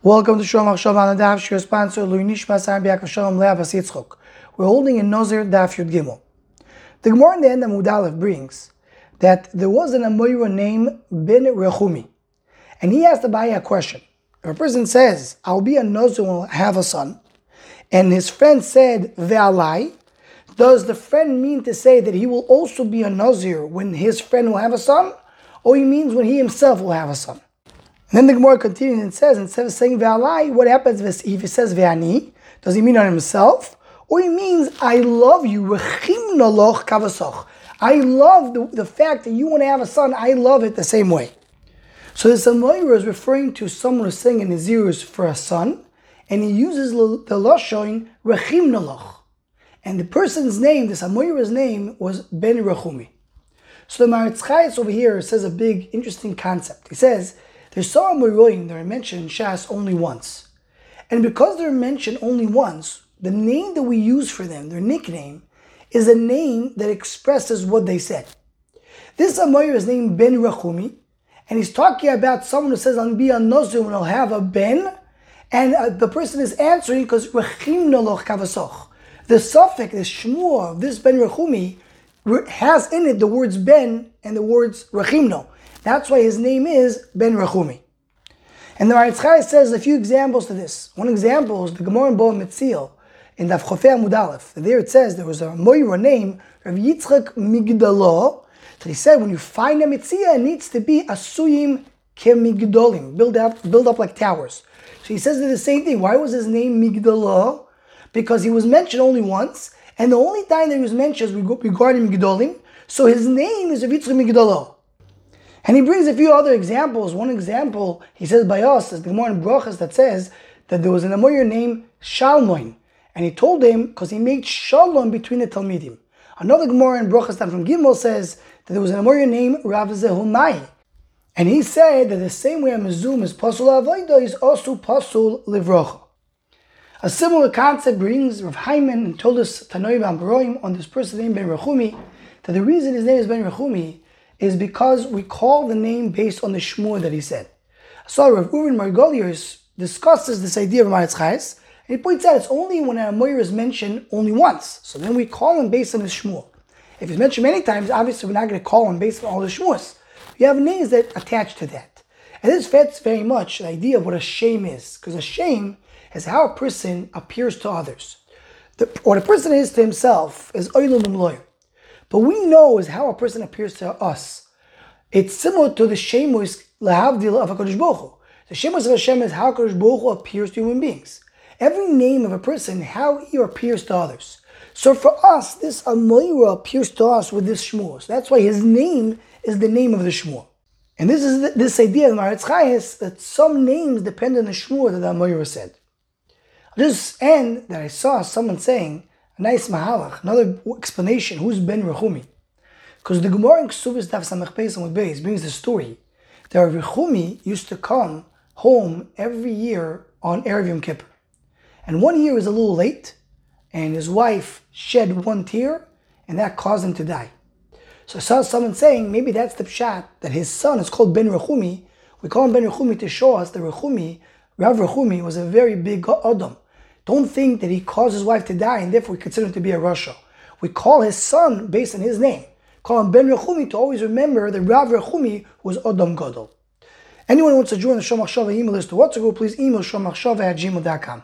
Welcome to Shalom Achshav on Daf. Your sponsor, Lui Nishma Sam Biak Shalom Leavas Yitzchok. We're holding in Nozir Daf Yud Gimel. The Gemara in the end of Mudalev brings that there was an Amoyra named Ben Rechumi. And he asked the Baya a question. If a person says, I'll be a Nozir when I have a son, and his friend said, Ve'alai, does the friend mean to say that he will also be a Nazir when his friend will have a son? Or he means when he himself will have a son? And then the Gemara continues and says, instead of saying Ve'alai, what happens if he says Ve'ani? Does he mean on himself? Or he means, I love you, I love the, the fact that you want to have a son, I love it the same way. So this Amoira is referring to someone who's saying in his ears for a son, and he uses the Lashon Rechim Naloch. And the person's name, this Amoira's name, was Ben Rechumi. So the Maritz Chayes over here says a big, interesting concept. He says, Amoiroim that are mentioned in Shas only once. And because they're mentioned only once, the name that we use for them, their nickname, is a name that expresses what they said. This Amoir is named Ben Rechumi, and he's talking about someone who says, I'll be a Nozir when I'll have a Ben, and uh, the person is answering because Rechim Noloch Kavasoch the suffix, the shmua of this Ben Rechumi has in it the words Ben and the words Rechimno. That's why his name is Ben Rechumi. And the Maritzchai says a few examples to this. One example is the Gemara in Bava Metzia in Daf Chofei Amud There it says there was a Moira name Rav Yitzchak Migdalo. So he said when you find a Metzia, it needs to be Asuyim Kemigdolim, build up, build up like towers. So he says the same thing. Why was his name Migdalo? because he was mentioned only once, and the only time that he was mentioned is regarding Migdolim, so his name is Avitzri Migdolo. And he brings a few other examples. One example, he says by us, is the Gemara in Brachas that says that there was an Amoyer named Shalmoin, and he told him because he made shalom between the Talmidim. Another Gemara in Brachas from Gimel says that there was an Amoyer named Rav Zehumai, and he said that the same way a Mizum is Pasul Avodah is also Pasul Livrocha. A similar concept brings Rav Hyman and Toldos Tannaim on this person named Ben Rechumi that the reason his name is Ben Rechumi is because we call the name based on the shmur that he said. So Rav Reuven Margolius discusses this idea of Maritz Chayes, and he points out it's only when a Moir is mentioned only once. So then we call him based on his shmur. If he's mentioned many times, obviously we're not going to call him based on all the shmurs. You have names that attach to that. And this fits very much the idea of what a shame is, because a shame is how a person appears to others. The, what a person is to himself is oilum um lawyer. But we know is how a person appears to us. It's similar to the shemus lahavdil of Baruch Hu. The shemus of Hashem is how HaKadosh Baruch appears to human beings. Every name of a person, how he appears to others. So for us, this Amoira appears to us with this shmur. So that's why his name is the name of the shmur. And this is the, this idea of Maritz Chayes that some names depend on the shmur that the Amoira said. This end that I saw someone saying, a nice mahalach, another explanation, who's Ben Rechumi? Because the Gemara in Ksubis Daf Samach with Beis brings the story that Rechumi used to come home every year on Erev Yom Kippur. And one year was a little late, and his wife shed one tear, and that caused him to die. So I saw someone saying, maybe that's the pshat, that his son is called Ben Rechumi. We call him Ben Rechumi to show us that Rechumi, Rav Rechumi, was a very big Adam. Don't think that he caused his wife to die and therefore we consider him to be a Rasha. We call his son based on his name. Call him Ben Rechumi to always remember that Rav Rechumi was Adam Gadol. Anyone who wants to join the Shomachshava email list to WhatsApp group, please email shomachshava at gmail.com.